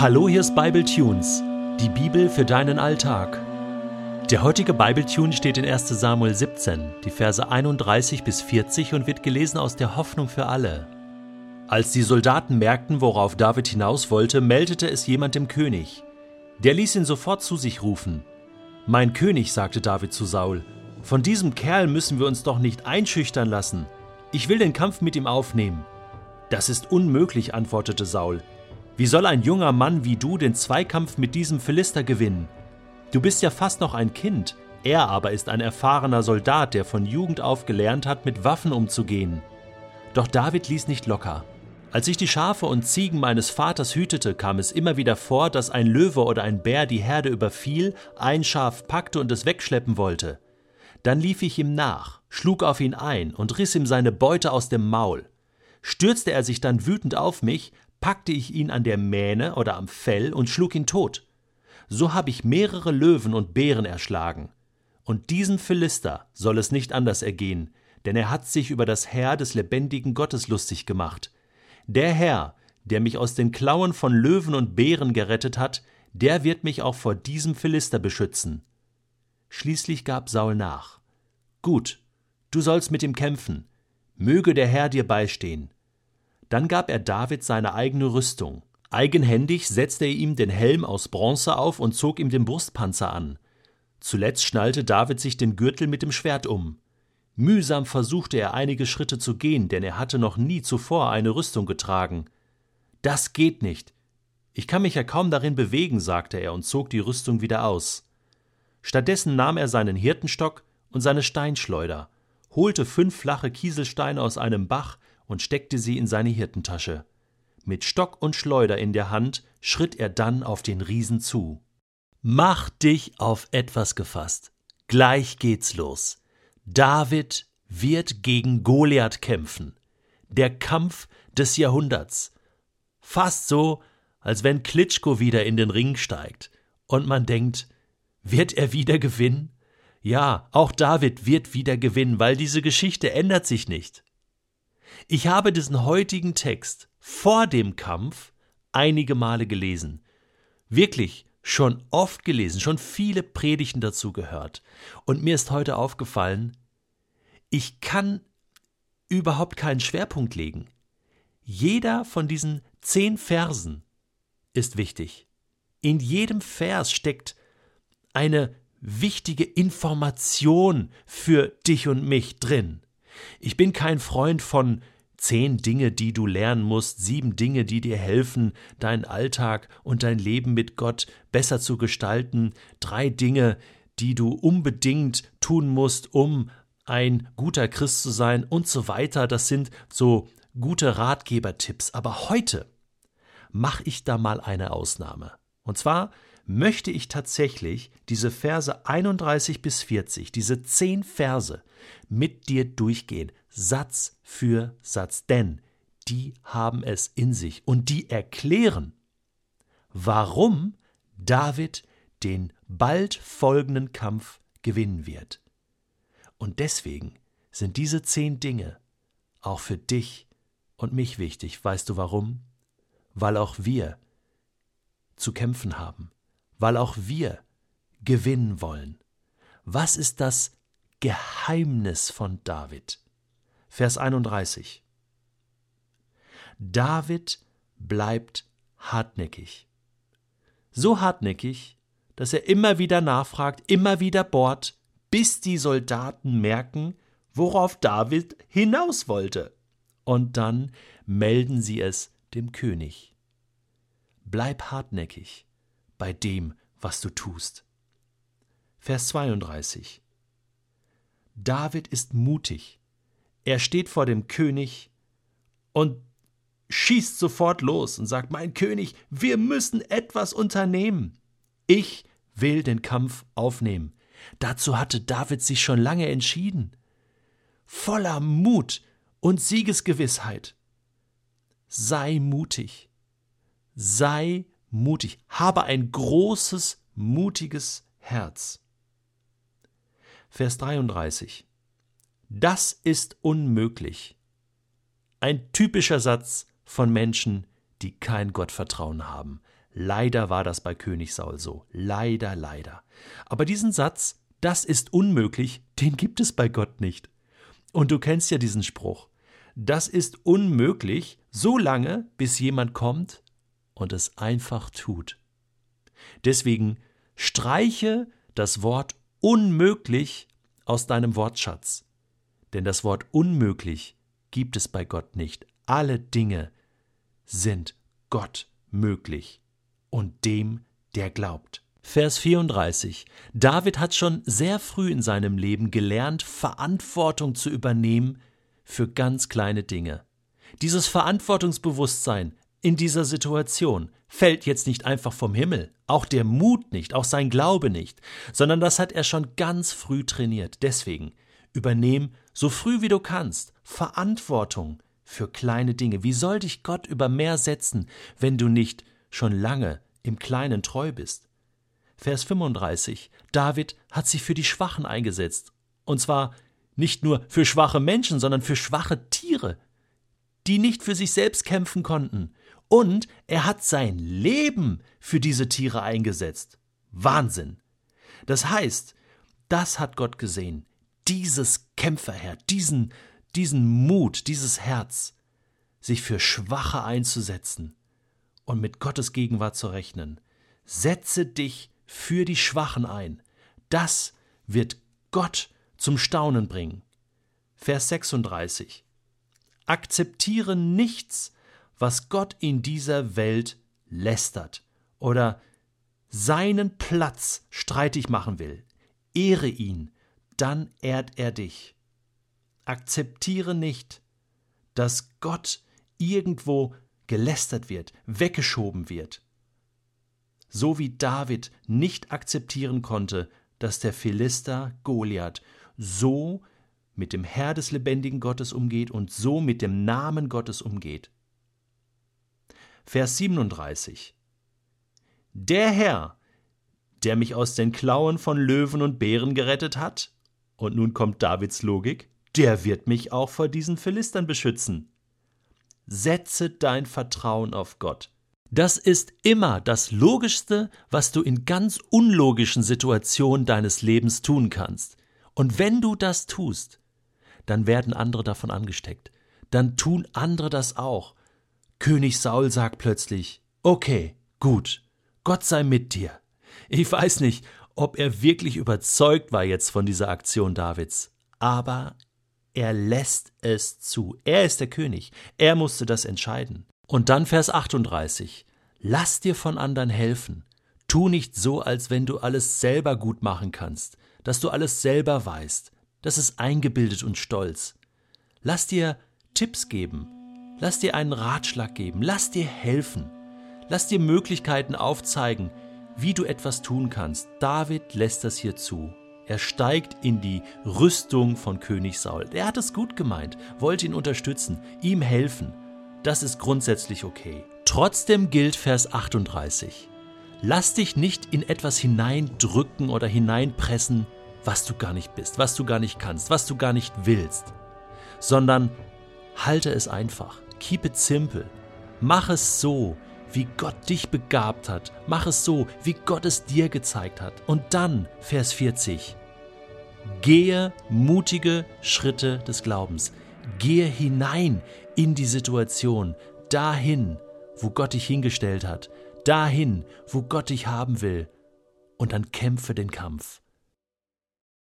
Hallo, hier ist Bible Tunes, die Bibel für deinen Alltag. Der heutige Bible Tune steht in 1. Samuel 17, die Verse 31 bis 40 und wird gelesen aus der Hoffnung für alle. Als die Soldaten merkten, worauf David hinaus wollte, meldete es jemand dem König. Der ließ ihn sofort zu sich rufen. Mein König, sagte David zu Saul, von diesem Kerl müssen wir uns doch nicht einschüchtern lassen. Ich will den Kampf mit ihm aufnehmen. Das ist unmöglich, antwortete Saul. Wie soll ein junger Mann wie du den Zweikampf mit diesem Philister gewinnen? Du bist ja fast noch ein Kind, er aber ist ein erfahrener Soldat, der von Jugend auf gelernt hat, mit Waffen umzugehen. Doch David ließ nicht locker. Als ich die Schafe und Ziegen meines Vaters hütete, kam es immer wieder vor, dass ein Löwe oder ein Bär die Herde überfiel, ein Schaf packte und es wegschleppen wollte. Dann lief ich ihm nach, schlug auf ihn ein und riss ihm seine Beute aus dem Maul. Stürzte er sich dann wütend auf mich, packte ich ihn an der Mähne oder am Fell und schlug ihn tot. So habe ich mehrere Löwen und Bären erschlagen. Und diesem Philister soll es nicht anders ergehen, denn er hat sich über das Herr des lebendigen Gottes lustig gemacht. Der Herr, der mich aus den Klauen von Löwen und Bären gerettet hat, der wird mich auch vor diesem Philister beschützen. Schließlich gab Saul nach. Gut, du sollst mit ihm kämpfen. Möge der Herr dir beistehen. Dann gab er David seine eigene Rüstung. Eigenhändig setzte er ihm den Helm aus Bronze auf und zog ihm den Brustpanzer an. Zuletzt schnallte David sich den Gürtel mit dem Schwert um. Mühsam versuchte er einige Schritte zu gehen, denn er hatte noch nie zuvor eine Rüstung getragen. Das geht nicht. Ich kann mich ja kaum darin bewegen, sagte er und zog die Rüstung wieder aus. Stattdessen nahm er seinen Hirtenstock und seine Steinschleuder, holte fünf flache Kieselsteine aus einem Bach und steckte sie in seine Hirtentasche. Mit Stock und Schleuder in der Hand schritt er dann auf den Riesen zu. Mach dich auf etwas gefasst. Gleich geht's los. David wird gegen Goliath kämpfen. Der Kampf des Jahrhunderts. Fast so, als wenn Klitschko wieder in den Ring steigt. Und man denkt, wird er wieder gewinnen? Ja, auch David wird wieder gewinnen, weil diese Geschichte ändert sich nicht. Ich habe diesen heutigen Text vor dem Kampf einige Male gelesen. Wirklich schon oft gelesen, schon viele Predigten dazu gehört. Und mir ist heute aufgefallen, ich kann überhaupt keinen Schwerpunkt legen. Jeder von diesen zehn Versen ist wichtig. In jedem Vers steckt eine wichtige Information für dich und mich drin. Ich bin kein Freund von zehn Dinge, die du lernen musst, sieben Dinge, die dir helfen, deinen Alltag und dein Leben mit Gott besser zu gestalten, drei Dinge, die du unbedingt tun musst, um ein guter Christ zu sein und so weiter. Das sind so gute Ratgebertipps. Aber heute mache ich da mal eine Ausnahme. Und zwar möchte ich tatsächlich diese Verse 31 bis 40, diese zehn Verse mit dir durchgehen, Satz für Satz, denn die haben es in sich und die erklären, warum David den bald folgenden Kampf gewinnen wird. Und deswegen sind diese zehn Dinge auch für dich und mich wichtig. Weißt du warum? Weil auch wir zu kämpfen haben weil auch wir gewinnen wollen. Was ist das Geheimnis von David? Vers 31. David bleibt hartnäckig. So hartnäckig, dass er immer wieder nachfragt, immer wieder bohrt, bis die Soldaten merken, worauf David hinaus wollte. Und dann melden sie es dem König. Bleib hartnäckig bei dem, was du tust. Vers 32 David ist mutig. Er steht vor dem König und schießt sofort los und sagt, mein König, wir müssen etwas unternehmen. Ich will den Kampf aufnehmen. Dazu hatte David sich schon lange entschieden. Voller Mut und Siegesgewissheit. Sei mutig. Sei mutig, habe ein großes, mutiges Herz. Vers 33. Das ist unmöglich. Ein typischer Satz von Menschen, die kein Gottvertrauen haben. Leider war das bei König Saul so. Leider, leider. Aber diesen Satz, das ist unmöglich, den gibt es bei Gott nicht. Und du kennst ja diesen Spruch. Das ist unmöglich, so lange, bis jemand kommt und es einfach tut. Deswegen streiche das Wort unmöglich aus deinem Wortschatz. Denn das Wort unmöglich gibt es bei Gott nicht. Alle Dinge sind Gott möglich und dem, der glaubt. Vers 34. David hat schon sehr früh in seinem Leben gelernt, Verantwortung zu übernehmen für ganz kleine Dinge. Dieses Verantwortungsbewusstsein in dieser Situation fällt jetzt nicht einfach vom Himmel, auch der Mut nicht, auch sein Glaube nicht, sondern das hat er schon ganz früh trainiert. Deswegen übernehm so früh wie du kannst Verantwortung für kleine Dinge. Wie soll dich Gott über mehr setzen, wenn du nicht schon lange im Kleinen treu bist? Vers 35. David hat sich für die Schwachen eingesetzt. Und zwar nicht nur für schwache Menschen, sondern für schwache Tiere, die nicht für sich selbst kämpfen konnten. Und er hat sein Leben für diese Tiere eingesetzt. Wahnsinn. Das heißt, das hat Gott gesehen. Dieses Kämpferherz, diesen, diesen Mut, dieses Herz, sich für Schwache einzusetzen und mit Gottes Gegenwart zu rechnen. Setze dich für die Schwachen ein. Das wird Gott zum Staunen bringen. Vers 36. Akzeptiere nichts, was Gott in dieser Welt lästert oder seinen Platz streitig machen will. Ehre ihn, dann ehrt er dich. Akzeptiere nicht, dass Gott irgendwo gelästert wird, weggeschoben wird so wie David nicht akzeptieren konnte, dass der Philister Goliath so mit dem Herr des lebendigen Gottes umgeht und so mit dem Namen Gottes umgeht. Vers 37 Der Herr, der mich aus den Klauen von Löwen und Bären gerettet hat, und nun kommt Davids Logik, der wird mich auch vor diesen Philistern beschützen. Setze dein Vertrauen auf Gott. Das ist immer das Logischste, was du in ganz unlogischen Situationen deines Lebens tun kannst. Und wenn du das tust, dann werden andere davon angesteckt. Dann tun andere das auch. König Saul sagt plötzlich, okay, gut, Gott sei mit dir. Ich weiß nicht, ob er wirklich überzeugt war jetzt von dieser Aktion Davids, aber er lässt es zu. Er ist der König. Er musste das entscheiden. Und dann Vers 38. Lass dir von anderen helfen. Tu nicht so, als wenn du alles selber gut machen kannst, dass du alles selber weißt. Das ist eingebildet und stolz. Lass dir Tipps geben. Lass dir einen Ratschlag geben. Lass dir helfen. Lass dir Möglichkeiten aufzeigen, wie du etwas tun kannst. David lässt das hier zu. Er steigt in die Rüstung von König Saul. Er hat es gut gemeint, wollte ihn unterstützen, ihm helfen. Das ist grundsätzlich okay. Trotzdem gilt Vers 38. Lass dich nicht in etwas hineindrücken oder hineinpressen, was du gar nicht bist, was du gar nicht kannst, was du gar nicht willst, sondern halte es einfach. Keep it simple. Mach es so, wie Gott dich begabt hat. Mach es so, wie Gott es dir gezeigt hat. Und dann, Vers 40, gehe mutige Schritte des Glaubens. Gehe hinein in die Situation, dahin, wo Gott dich hingestellt hat, dahin, wo Gott dich haben will, und dann kämpfe den Kampf.